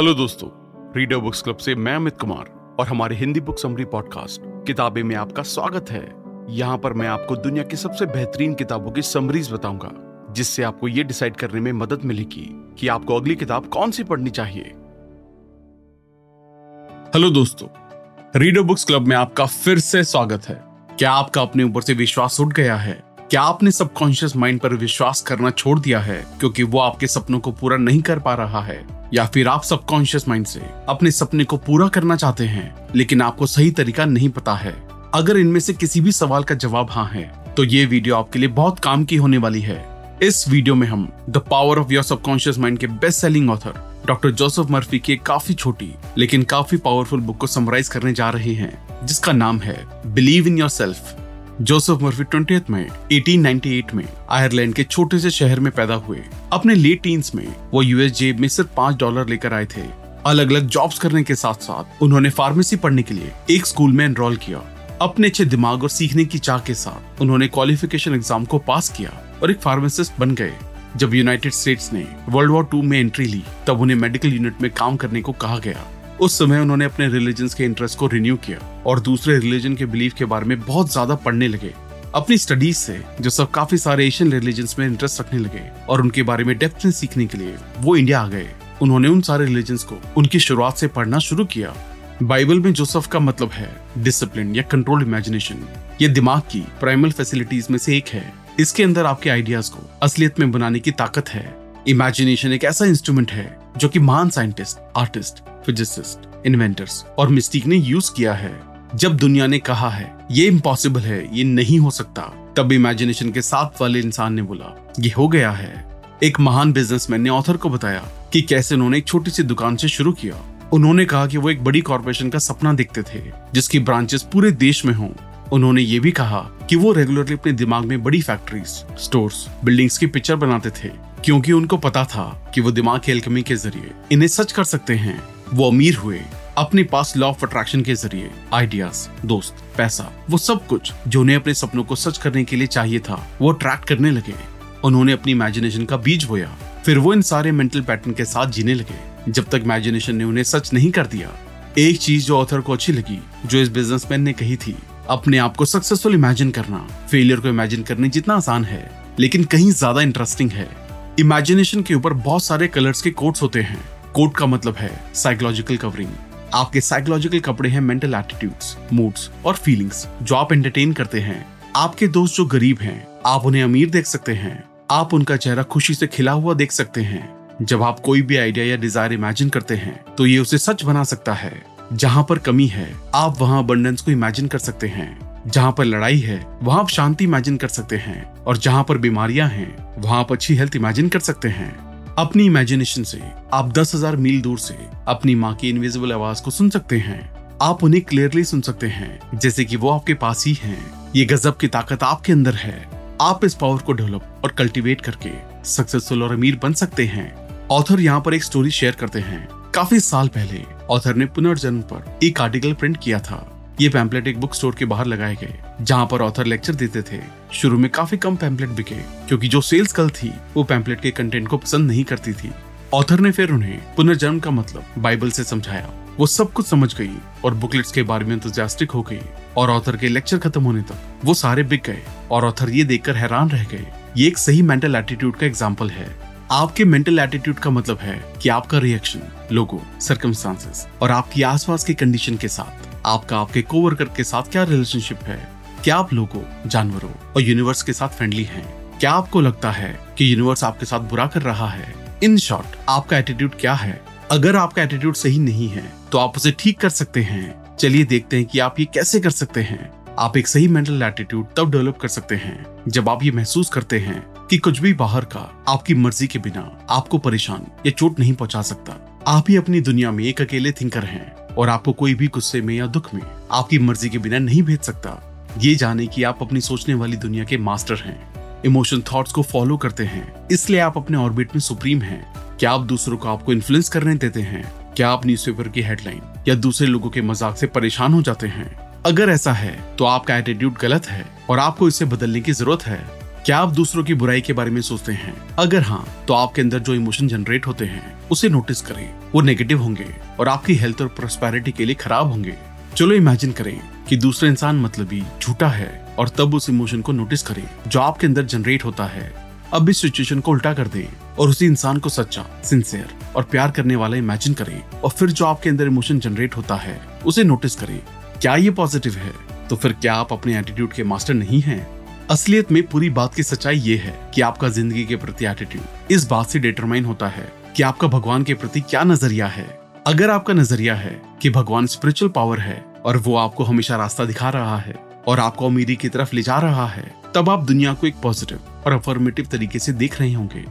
Hello दोस्तों reader books club से मैं अमित कुमार और हमारे हिंदी बुक समरी पॉडकास्ट किताबें में आपका स्वागत है। यहाँ पर मैं आपको दुनिया की सबसे बेहतरीन किताबों की समरीज बताऊँगा, जिससे आपको ये डिसाइड करने में मदद मिलेगी कि आपको अगली किताब कौन सी पढ़नी चाहिए। हेलो दोस्तों रीडर बुक्स क्लब में आपका फिर से स्वागत है। क्या आपका अपने ऊपर से विश्वास उठ गया है? क्या आपने सबकॉन्शियस माइंड पर विश्वास करना छोड़ दिया है क्योंकि वो आपके सपनों को पूरा नहीं कर पा रहा है? या फिर आप सबकॉन्शियस माइंड से अपने सपने को पूरा करना चाहते हैं, लेकिन आपको सही तरीका नहीं पता है? अगर इनमें से किसी भी सवाल का जवाब हाँ है तो ये वीडियो आपके लिए बहुत काम की होने वाली है। इस वीडियो में हम the power of your subconscious mind के best selling author doctor Joseph Murphy की एक काफ़ी छोटी, लेकिन काफ़ी पावरफुल बुक को समराइज करने जा रहे हैं, जिसका नाम है believe in yourself Joseph Murphy twenty में 1898 में, आयरलैंड के छोटे से शहर में पैदा हुए। अपने लेट टीन्स में, वो यूएस जेब में सिर्फ़ पाँच डॉलर लेकर आए थे। अलग अलग जॉब्स करने के साथ साथ उन्होंने फार्मेसी पढ़ने के लिए एक स्कूल में एनरोल किया। अपने अच्छे दिमाग और सीखने की चाह के साथ, उन्होंने क्वालिफिकेशन एग्ज़ाम को पास किया और एक फार्मासिस्ट बन गए। जब यूनाइटेड स्टेट्स ने वर्ल्ड वॉर टू में एंट्री ली, तब उन्हें मेडिकल यूनिट में काम करने को कहा गया। उस समय उन्होंने अपने रिलीजन के इंटरेस्ट को रिन्यू किया और दूसरे रिलीजन के बिलीफ के बारे में बहुत ज़्यादा पढ़ने लगे। अपनी स्टडीज़ से, जो सब काफ़ी सारे एशियन रिलीजन में इंटरेस्ट रखने लगे और उनके बारे में डेप्थ में सीखने के लिए, वो इंडिया आ गए। उन्होंने उन सारे रिलीजन को उनकी शुरुआत से पढ़ना शुरू किया। बाइबल में जोसफ का मतलब है डिसिप्लिन या कंट्रोल इमेजिनेशन ये दिमाग की प्राइमल फैसिलिटीज़ में से एक है। इसके अंदर आपके आइडियाज़ को असलियत में बनाने की ताकत है। इमेजिनेशन एक ऐसा इंस्ट्रूमेंट है, जो कि महान साइंटिस्ट आर्टिस्ट फिजिसिस्ट इन्वेंटर्स और मिस्टिक ने यूज़ किया है। जब दुनिया ने कहा है, ये इम्पॉसिबल है, ये नहीं हो सकता, तब इमेजिनेशन के साथ वाले इंसान ने बोला, ये हो गया है। एक महान बिजनेसमैन ने ऑथर को बताया कि कैसे उन्होंने एक छोटी सी दुकान से शुरू किया। उन्होंने कहा कि वो एक बड़ी कॉरपोरेशन का सपना देखते थे, जिसकी ब्रांचेस पूरे देश में हों। उन्होंने ये भी कहा कि वो रेगुलरली अपने दिमाग में बड़ी फैक्ट्रीज स्टोर्स बिल्डिंग्स की पिक्चर बनाते थे, क्योंकि उनको पता था कि वो दिमाग की एल्केमी के ज़रिए इन्हें सच कर सकते हैं। वो अमीर हुए अपने पास लॉ ऑफ़ अट्रैक्शन के ज़रिए आइडियाज़ दोस्त, पैसा, वो सब कुछ जो उन्हें अपने सपनों को सच करने के लिए चाहिए था, वो अट्रैक्ट करने लगे। उन्होंने अपनी इमेजिनेशन का बीज बोया। फिर वो इन सारे मेंटल पैटर्न के साथ जीने लगे। जब तक इमेजिनेशन ने उन्हें सच नहीं कर दिया, एक चीज़ जो ऑथर को अच्छी लगी, जो इस बिजनेसमैन ने कही थी, अपने आप को सक्सेसफुल इमेजिन करना। फेलियर को इमेजिन करने जितना आसान है, लेकिन कहीं ज़्यादा इंटरेस्टिंग है। इमेजिनेशन के ऊपर बहुत सारे कलर्स के कोट्स होते हैं। कोट का मतलब है साइकोलॉजिकल कवरिंग आपके साइकोलॉजिकल कपड़े हैं मेंटल एटीट्यूड्स मूड्स और फीलिंग्स जो आप एंटरटेन करते हैं। आपके दोस्त जो गरीब हैं, आप उन्हें अमीर देख सकते हैं। आप उनका चेहरा खुशी से खिला हुआ देख सकते हैं। जब आप कोई भी आइडिया या डिज़ायर इमेजिन करते हैं तो ये उसे सच बना सकता है। जहाँ पर कमी है, आप वहाँ अबंडेंस को इमेजिन कर सकते हैं। जहाँ पर लड़ाई है, वहाँ आप शांति इमेजिन कर सकते हैं। और जहाँ पर बीमारियाँ हैं, वहाँ आप अच्छी हेल्थ इमेजिन कर सकते हैं। अपनी इमेजिनेशन से, आप दस हज़ार मील दूर से अपनी माँ की इनविजिबल आवाज़ को सुन सकते हैं। आप उन्हें क्लियरली सुन सकते हैं, जैसे कि वो आपके पास ही हैं। ये गजब की ताकत आपके अंदर है। आप इस पावर को डेवलप और कल्टीवेट करके सक्सेसफुल और अमीर बन सकते हैं। ऑथर यहाँ पर एक स्टोरी शेयर करते हैं। काफ़ी साल पहले ऑथर ने पुनर्जन्म पर एक आर्टिकल प्रिंट किया था। ये पैम्पलेट एक बुक स्टोर के बाहर लगाए गए, जहाँ पर ऑथर लेक्चर देते थे। शुरू में काफ़ी कम पैम्पलेट बिके, क्योंकि जो सेल्स कल थी, वो पैम्पलेट के कंटेंट को पसंद नहीं करती थी। ऑथर ने फिर उन्हें पुनर्जन्म का मतलब बाइबल से समझाया। वो सब कुछ समझ गई और बुकलेट्स के बारे में इंतजास्टिक हो गई और ऑथर के लेक्चर खत्म होने तक वो सारे बिक गए और ऑथर ये देखकर हैरान रह गए। ये एक सही मेंटल एटीट्यूड का एग्ज़ाम्पल है। आपके मेंटल एटीट्यूड का मतलब है कि आपका रिएक्शन लोगो सर्कमस्टांसेस और आपकी आसपास की कंडीशन के साथ, आपका, आपके कोवर्कर के साथ क्या रिलेशनशिप है? क्या आप लोगों, जानवरों और यूनिवर्स के साथ फ्रेंडली हैं? क्या आपको लगता है कि यूनिवर्स आपके साथ बुरा कर रहा है? इन शॉर्ट आपका एटीट्यूड क्या है? अगर आपका एटीट्यूड सही नहीं है तो आप उसे ठीक कर सकते हैं। चलिए देखते हैं कि आप ये कैसे कर सकते हैं। आप एक सही मेंटल एटीट्यूड तब डेवलप कर सकते हैं, जब आप ये महसूस करते हैं कि कुछ भी बाहर का, आपकी मर्ज़ी के बिना, आपको परेशान या चोट नहीं पहुँचा सकता। आप ही अपनी दुनिया में एक अकेले थिंकर हैं और आपको कोई भी गुस्से में या दुख में आपकी मर्ज़ी के बिना नहीं भेज सकता। ये जाने कि आप अपनी सोचने वाली दुनिया के मास्टर हैं, इमोशन थॉट्स को फॉलो करते हैं, इसलिए आप अपने ऑर्बिट में सुप्रीम हैं। क्या आप दूसरों को आपको इन्फ्लुएंस करने देते हैं? क्या आप न्यूज़पेपर की हेडलाइन या दूसरे लोगों के मज़ाक से परेशान हो जाते हैं? अगर ऐसा है तो आपका एटीट्यूड गलत है और आपको इसे बदलने की ज़रूरत है। क्या आप दूसरों की बुराई के बारे में सोचते हैं? अगर हाँ तो आपके अंदर जो इमोशन जनरेट होते हैं, उसे नोटिस करें। वो नेगेटिव होंगे और आपकी हेल्थ और प्रोस्पेरिटी के लिए खराब होंगे। चलो इमेजिन करें कि दूसरा इंसान मतलब झूठा है और तब उस इमोशन को नोटिस करें, जो आपके अंदर जनरेट होता है। अब इस सिचुएशन को उल्टा कर दें और उसी इंसान को सच्चा सिंसियर और प्यार करने वाला इमेजिन करें और फिर जो आपके अंदर इमोशन जनरेट होता है, उसे नोटिस करें। क्या ये पॉजिटिव है? तो फिर क्या आप अपने एटीट्यूड के मास्टर नहीं हैं? असलियत में पूरी बात की सच्चाई ये है कि आपका ज़िंदगी के प्रति एटीट्यूड इस बात से डिटरमाइन होता है कि आपका भगवान के प्रति क्या नज़रिया है। अगर आपका नज़रिया है कि भगवान स्पिरिचुअल पावर है और वो आपको हमेशा रास्ता दिखा रहा है और आपको अमीरी की तरफ़ ले जा रहा है, तब आप दुनिया को एक पॉजिटिव और अफर्मेटिव तरीके से देख रहे होंगे।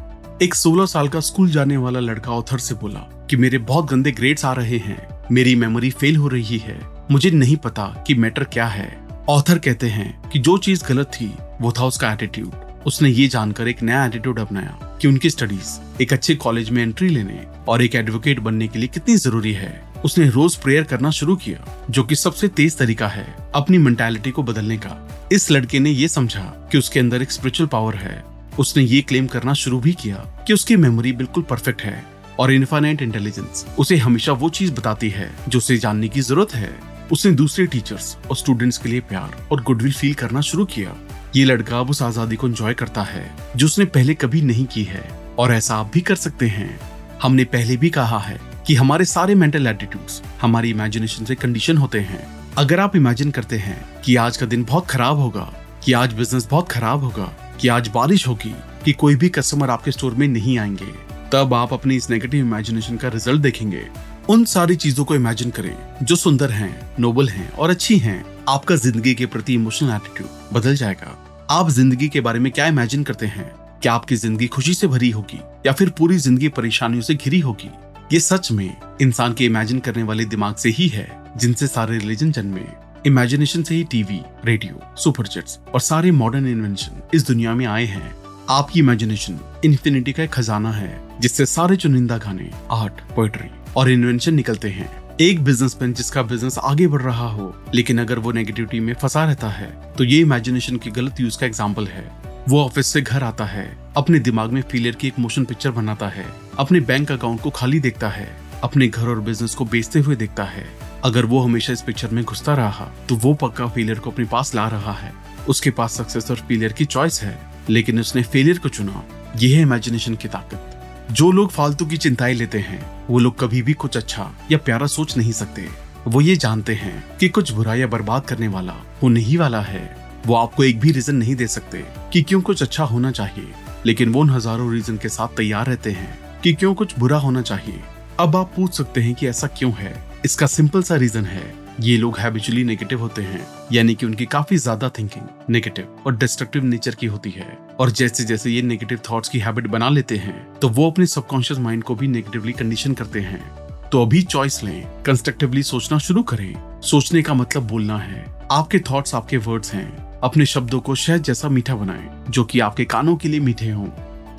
एक 16 साल का स्कूल जाने वाला लड़का ऑथर से बोला कि मेरे बहुत गंदे ग्रेड्स आ रहे हैं, मेरी मेमोरी फेल हो रही है मुझे नहीं पता कि मैटर क्या है। ऑथर कहते हैं कि जो चीज़ गलत थी, वो था उसका एटीट्यूड उसने ये जानकर एक नया एटीट्यूड अपनाया कि उनकी स्टडीज़ एक अच्छे कॉलेज में एंट्री लेने और एक एडवोकेट बनने के लिए कितनी ज़रूरी है। उसने रोज प्रेयर करना शुरू किया, जो कि सबसे तेज तरीका है अपनी मेंटालिटी को बदलने का। इस लड़के ने ये समझा कि उसके अंदर एक स्पिरिचुअल पावर है। उसने ये क्लेम करना शुरू भी किया कि उसकी मेमोरी बिल्कुल परफेक्ट है और इन्फाइनाइट इंटेलिजेंस उसे हमेशा वो चीज़ बताती है, जो उसे जानने की ज़रूरत है। उसने दूसरे टीचर्स और स्टूडेंट्स के लिए प्यार और गुडविल फील करना शुरू किया। ये लड़का अब उस आज़ादी को एंजॉय करता है, जो उसने पहले कभी नहीं की है। और ऐसा आप भी कर सकते हैं। हमने पहले भी कहा है कि हमारे सारे मेंटल एटीट्यूड्स हमारी इमेजिनेशन से कंडीशन होते हैं। अगर आप इमेजिन करते हैं कि आज का दिन बहुत खराब होगा, कि आज बिज़नेस बहुत खराब होगा, कि आज बारिश होगी, कि कोई भी कस्टमर आपके स्टोर में नहीं आएँगे, तब आप अपनी इस नेगेटिव इमेजिनेशन का रिज़ल्ट देखेंगे। उन सारी चीज़ों को इमेजिन करें जो सुंदर हैं, नोबल हैं और अच्छी हैं। आपका ज़िंदगी के प्रति इमोशनल एटीट्यूड बदल जाएगा। आप ज़िंदगी के बारे में क्या इमेजिन करते हैं? क्या आपकी ज़िंदगी खुशी से भरी होगी या फिर पूरी ज़िंदगी परेशानियों से घिरी होगी? ये सच में इंसान के इमेजिन करने वाले दिमाग से ही है जिनसे सारे रिलीजन जन्मे। इमेजिनेशन से ही टीवी रेडियो सुपर और सारे मॉडर्न इन्वेंशन इस दुनिया में आए हैं। आपकी इमेजिनेशन इन्फिनिटी का एक खजाना है जिससे सारे चुनिंदा गाने आर्ट पोएट्री और इन्वेंशन निकलते हैं। एक बिजनेसमैन जिसका बिज़नेस आगे बढ़ रहा हो, लेकिन अगर वो नेगेटिविटी में फंसा रहता है तो ये इमेजिनेशन की गलत यूज़ का एग्ज़ाम्पल है। वो ऑफ़िस से घर आता है, अपने दिमाग में फेलियर की एक मोशन पिक्चर बनाता है, अपने बैंक अकाउंट को खाली देखता है, अपने घर और बिज़नेस को बेचते हुए देखता है। अगर वो हमेशा इस पिक्चर में घुसता रहा तो वो पक्का फेलियर को अपने पास ला रहा है। उसके पास सक्सेस और फेलियर की चॉइस है, लेकिन उसने फेलियर को चुना। यह है इमेजिनेशन की ताकत। जो लोग फालतू की चिंताएँ लेते हैं, वो लोग कभी भी कुछ अच्छा या प्यारा सोच नहीं सकते। वो ये जानते हैं कि कुछ बुरा या बर्बाद करने वाला होने ही वाला है। वो आपको एक भी रीजन नहीं दे सकते कि क्यों कुछ अच्छा होना चाहिए। लेकिन वो उन हज़ारों रीजन के साथ तैयार रहते हैं कि क्यों कुछ बुरा होना चाहिए। अब आप पूछ सकते हैं कि ऐसा क्यों है? इसका सिंपल सा रीजन है। ये लोग हैबिचुअली नेगेटिव होते हैं, यानी कि उनकी काफ़ी ज़्यादा थिंकिंग नेगेटिव और डिस्ट्रक्टिव नेचर की होती है। और जैसे जैसे ये नेगेटिव थॉट्स की हैबिट बना लेते हैं तो वो अपने सबकॉन्शियस माइंड को भी नेगेटिवली कंडीशन करते हैं। तो अभी चॉइस लें कंस्ट्रक्टिवली सोचना शुरू करें। सोचने का मतलब बोलना है, आपके थॉट्स आपके वर्ड्स हैं। अपने शब्दों को शहद जैसा मीठा बनाएँ, जो कि आपके कानों के लिए मीठे हों।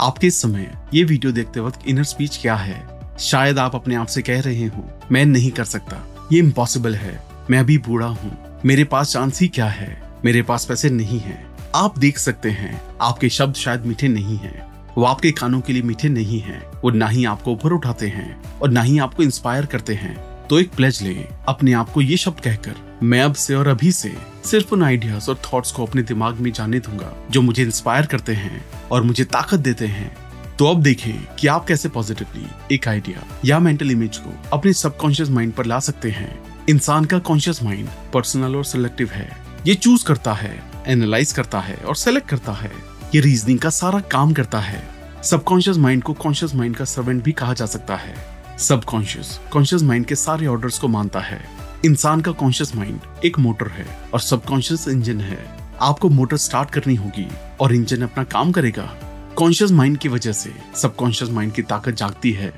आपके समय, ये वीडियो देखते वक्त इनर स्पीच क्या है? शायद आप अपने आप से कह रहे हो, मैं नहीं कर सकता। ये इम्पॉसिबल है। मैं अभी बूढ़ा हूँ। मेरे पास चांस ही क्या है? मेरे पास पैसे नहीं है। आप देख सकते हैं, आपके शब्द शायद मीठे नहीं हैं, वो आपके कानों के लिए मीठे नहीं हैं, वो ना ही आपको ऊपर उठाते हैं और ना ही आपको इंस्पायर करते हैं। तो एक प्लेज ले, अपने आप को ये शब्द कहकर, मैं अब से और अभी से सिर्फ़ उन आइडियाज़ और थॉट्स को अपने दिमाग में जाने दूँगा, जो मुझे इंस्पायर करते हैं और मुझे ताकत देते हैं। तो अब देखें कि आप कैसे पॉजिटिवली एक आइडिया या मेंटल इमेज को अपने सबकॉन्शियस माइंड पर ला सकते हैं। इंसान का कॉन्शियस माइंड पर्सनल और सिलेक्टिव है। ये चूज़ करता है। एनालाइज करता है और सेलेक्ट करता है। ये रीजनिंग का सारा काम करता है। सबकॉन्शियस माइंड को कॉन्शियस माइंड का सर्वेंट भी कहा जा सकता है। सबकॉन्शियस कॉन्शियस माइंड के सारे ऑर्डर्स को मानता है। इंसान का कॉन्शियस माइंड एक मोटर है और सबकॉन्शियस इंजन है। आपको मोटर स्टार्ट करनी होगी और इंजन अपना काम करेगा। कॉन्शियस माइंड की वजह से सबकॉन्शियस माइंड की ताकत जागती है।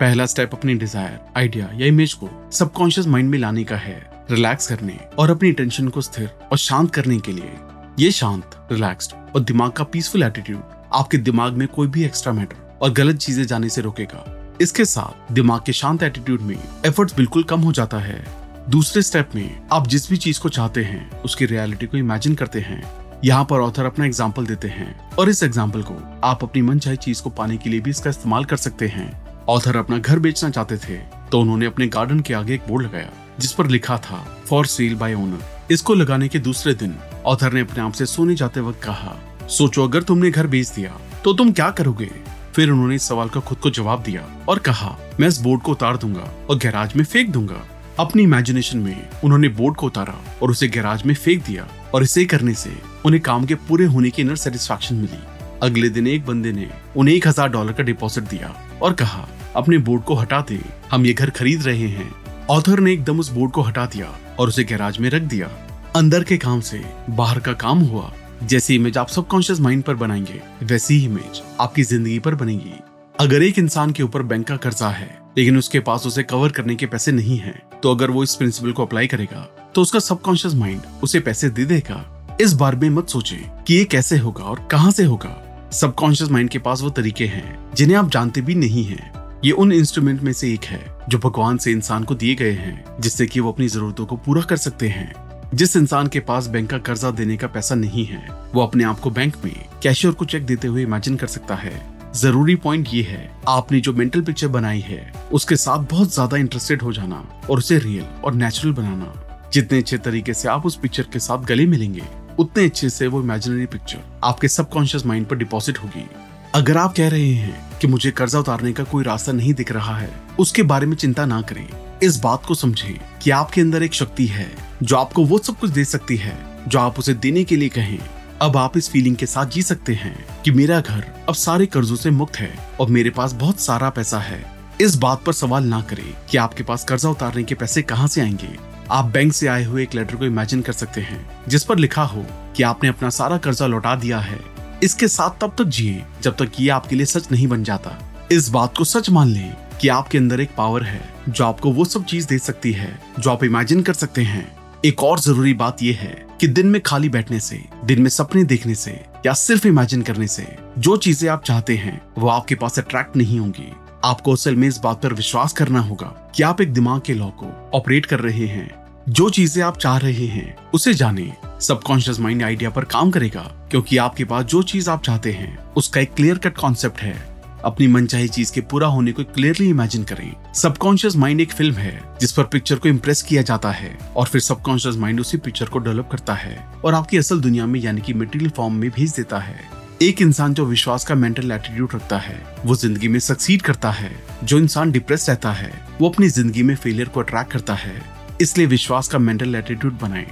पहला स्टेप अपनी डिज़ायर आइडिया या इमेज को सबकॉन्शियस माइंड में लाने का है। रिलैक्स करने और अपनी टेंशन को स्थिर और शांत करने के लिए। ये शांत रिलैक्स्ड और दिमाग का पीसफुल एटीट्यूड आपके दिमाग में कोई भी एक्स्ट्रा मैटर और गलत चीज़ें जाने से रोकेगा। इसके साथ दिमाग के शांत एटीट्यूड में एफर्ट्स बिल्कुल कम हो जाता है। दूसरे स्टेप में आप जिस भी चीज़ को चाहते हैं, उसकी रियलिटी को इमेजिन करते हैं। यहाँ पर ऑथर अपना एग्ज़ाम्पल देते हैं और इस एग्ज़ाम्पल को आप अपनी मन चाहे चीज़ को पाने के लिए भी इसका इस्तेमाल कर सकते हैं। ऑथर अपना घर बेचना चाहते थे तो उन्होंने अपने गार्डन के आगे एक बोर्ड लगाया, जिस पर लिखा था फॉर सेल बाय ओनर इसको लगाने के दूसरे दिन ऑथर ने अपने आप से सोने जाते वक्त कहा, सोचो, अगर तुमने घर बेच दिया तो तुम क्या करोगे? फिर उन्होंने इस सवाल का खुद को जवाब दिया और कहा, मैं इस बोर्ड को उतार दूँगा और गैराज में फेंक दूँगा। अपनी इमेजिनेशन में उन्होंने बोर्ड को उतारा और उसे गैराज में फेंक दिया और इसे करने से उन्हें काम के पूरे होने की इनर सेटिस्फेक्शन मिली। अगले दिन एक बंदे ने उन्हें एक हज़ार डॉलर का डिपॉजिट दिया और कहा, अपने बोर्ड को हटा दे, हम ये घर खरीद रहे हैं। ऑथर ने एकदम उस बोर्ड को हटा दिया और उसे गैराज में रख दिया। अंदर के काम से बाहर का काम हुआ। जैसी इमेज आप सबकॉन्शियस माइंड पर बनाएँगे वैसी ही इमेज आपकी ज़िंदगी पर बनेगी। अगर एक इंसान के ऊपर बैंक का कर्जा है लेकिन उसके पास उसे कवर करने के पैसे नहीं हैं, तो अगर वो इस प्रिंसिपल को अप्लाई करेगा तो उसका सबकॉन्शियस माइंड उसे पैसे दे देगा। इस बार में मत सोचे कि ये कैसे होगा और कहाँ से होगा। सबकॉन्शियस माइंड के पास वो तरीके हैं जिन्हें आप जानते भी नहीं हैं। ये उन इंस्ट्रूमेंट में से एक है जो भगवान से इंसान को दिए गए हैं जिससे कि वो अपनी जरूरतों को पूरा कर सकते हैं। जिस इंसान के पास बैंक का कर्जा देने का पैसा नहीं है, वो अपने आप को बैंक में कैशियर को चेक देते हुए इमेजिन कर सकता है। ज़रूरी पॉइंट ये है, आपने जो मेंटल पिक्चर बनाई है, उसके साथ बहुत ज़्यादा इंटरेस्टेड हो जाना और उसे रियल और नेचुरल बनाना। जितने अच्छे तरीके से आप उस पिक्चर के साथ गले मिलेंगे, उतने अच्छे से वो इमेजिनरी पिक्चर आपके सबकॉन्शियस माइंड पर डिपॉजिट होगी। अगर आप कह रहे हैं कि मुझे कर्जा उतारने का कोई रास्ता नहीं दिख रहा है, उसके बारे में चिंता ना करें। इस बात को समझें कि आपके अंदर एक शक्ति है जो आपको वो सब कुछ दे सकती है, जो आप उसे देने के लिए कहें। अब आप इस फीलिंग के साथ जी सकते हैं कि मेरा घर अब सारे कर्जों से मुक्त है और मेरे पास बहुत सारा पैसा है। इस बात पर सवाल ना करें कि आपके पास कर्जा उतारने के पैसे कहाँ से आएँगे। आप बैंक से आए हुए एक लेटर को इमेजिन कर सकते हैं, जिस पर लिखा हो कि आपने अपना सारा कर्जा लौटा दिया है। इसके साथ तब तक जिए जब तक ये आपके लिए सच नहीं बन जाता। इस बात को सच मान लें कि आपके अंदर एक पावर है, जो आपको वो सब चीज़ दे सकती है, जो आप इमेजिन कर सकते हैं। एक और ज़रूरी बात यह है कि दिन में खाली बैठने से, दिन में सपने देखने से, या सिर्फ़ इमेजिन करने से, जो चीज़ें आप चाहते हैं, वो आपके पास अट्रैक्ट नहीं होंगी। आपको असल में इस बात पर विश्वास करना होगा कि आप एक दिमाग के लॉ को ऑपरेट कर रहे हैं। जो चीज़ें आप चाह रहे हैं, उसे जाने। सबकॉन्शियस माइंड आइडिया पर काम करेगा, क्योंकि आपके पास जो चीज़ आप चाहते हैं, उसका एक क्लियर कट कॉन्सेप्ट है। अपनी मनचाही चीज़ के पूरा होने को क्लियरली इमेजिन करें। सबकॉन्शियस माइंड एक फ़िल्म है, जिस पर पिक्चर को इम्प्रेस किया जाता है और फिर सबकॉन्शियस माइंड उसी पिक्चर को डेवलप करता है और आपकी असल दुनिया में यानी कि मटेरियल फॉर्म में भेज देता है। एक इंसान जो विश्वास का मेंटल एटीट्यूड रखता है, वो ज़िंदगी में सक्सीड करता है। जो इंसान डिप्रेस रहता है, वो अपनी ज़िंदगी में फेलियर को अट्रैक्ट करता है। इसलिए विश्वास का मेंटल एटीट्यूड बनाए।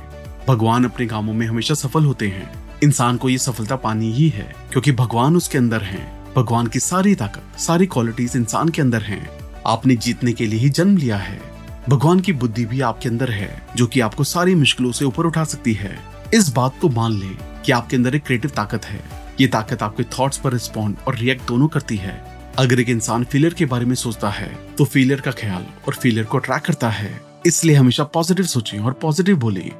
भगवान अपने कामों में हमेशा सफल होते हैं। इंसान को ये सफलता पानी ही है, क्योंकि भगवान उसके अंदर हैं। भगवान की सारी ताकत, सारी क्वालिटीज इंसान के अंदर हैं। आपने जीतने के लिए ही जन्म लिया है। भगवान की बुद्धि भी आपके अंदर है, जो कि आपको सारी मुश्किलों से ऊपर उठा सकती है। इस बात को मान ले कि आपके अंदर एक क्रिएटिव ताकत है। ये ताकत आपके थॉट्स पर रिस्पॉन्ड और रिएक्ट दोनों करती है। अगर एक इंसान फेलियर के बारे में सोचता है तो फेलियर का ख्याल और फेलियर को ट्रैक करता है। इसलिए हमेशा पॉजिटिव सोचें और पॉजिटिव बोले।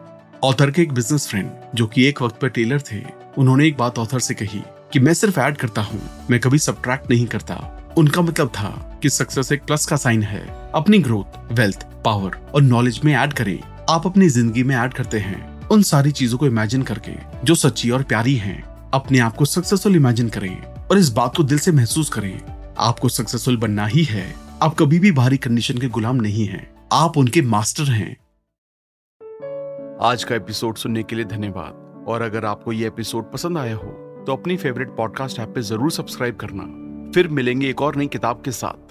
ऑथर के एक बिज़नेस फ्रेंड जो कि एक वक्त पर टेलर थे, उन्होंने एक बात ऑथर से कही। कि मैं सिर्फ़ ऐड करता हूँ, मैं कभी सब्ट्रैक्ट नहीं करता। उनका मतलब था कि सक्सेस एक प्लस का साइन है। अपनी ग्रोथ वेल्थ पावर और नॉलेज में ऐड करें। आप अपनी ज़िंदगी में ऐड करते हैं उन सारी चीज़ों को इमेजिन करके, जो सच्ची और प्यारी हैं। अपने आप को सक्सेसफुल इमेजिन करें और इस बात को दिल से महसूस करें। आपको सक्सेसफुल बनना ही है। आप कभी भी भारी कंडीशन के गुलाम नहीं हैं। आप उनके मास्टर हैं। आज का एपिसोड सुनने के लिए धन्यवाद। और अगर आपको ये एपिसोड पसंद आया हो तो अपनी फेवरेट पॉडकास्ट ऐप पे ज़रूर सब्सक्राइब करना। फिर मिलेंगे एक और नई किताब के साथ।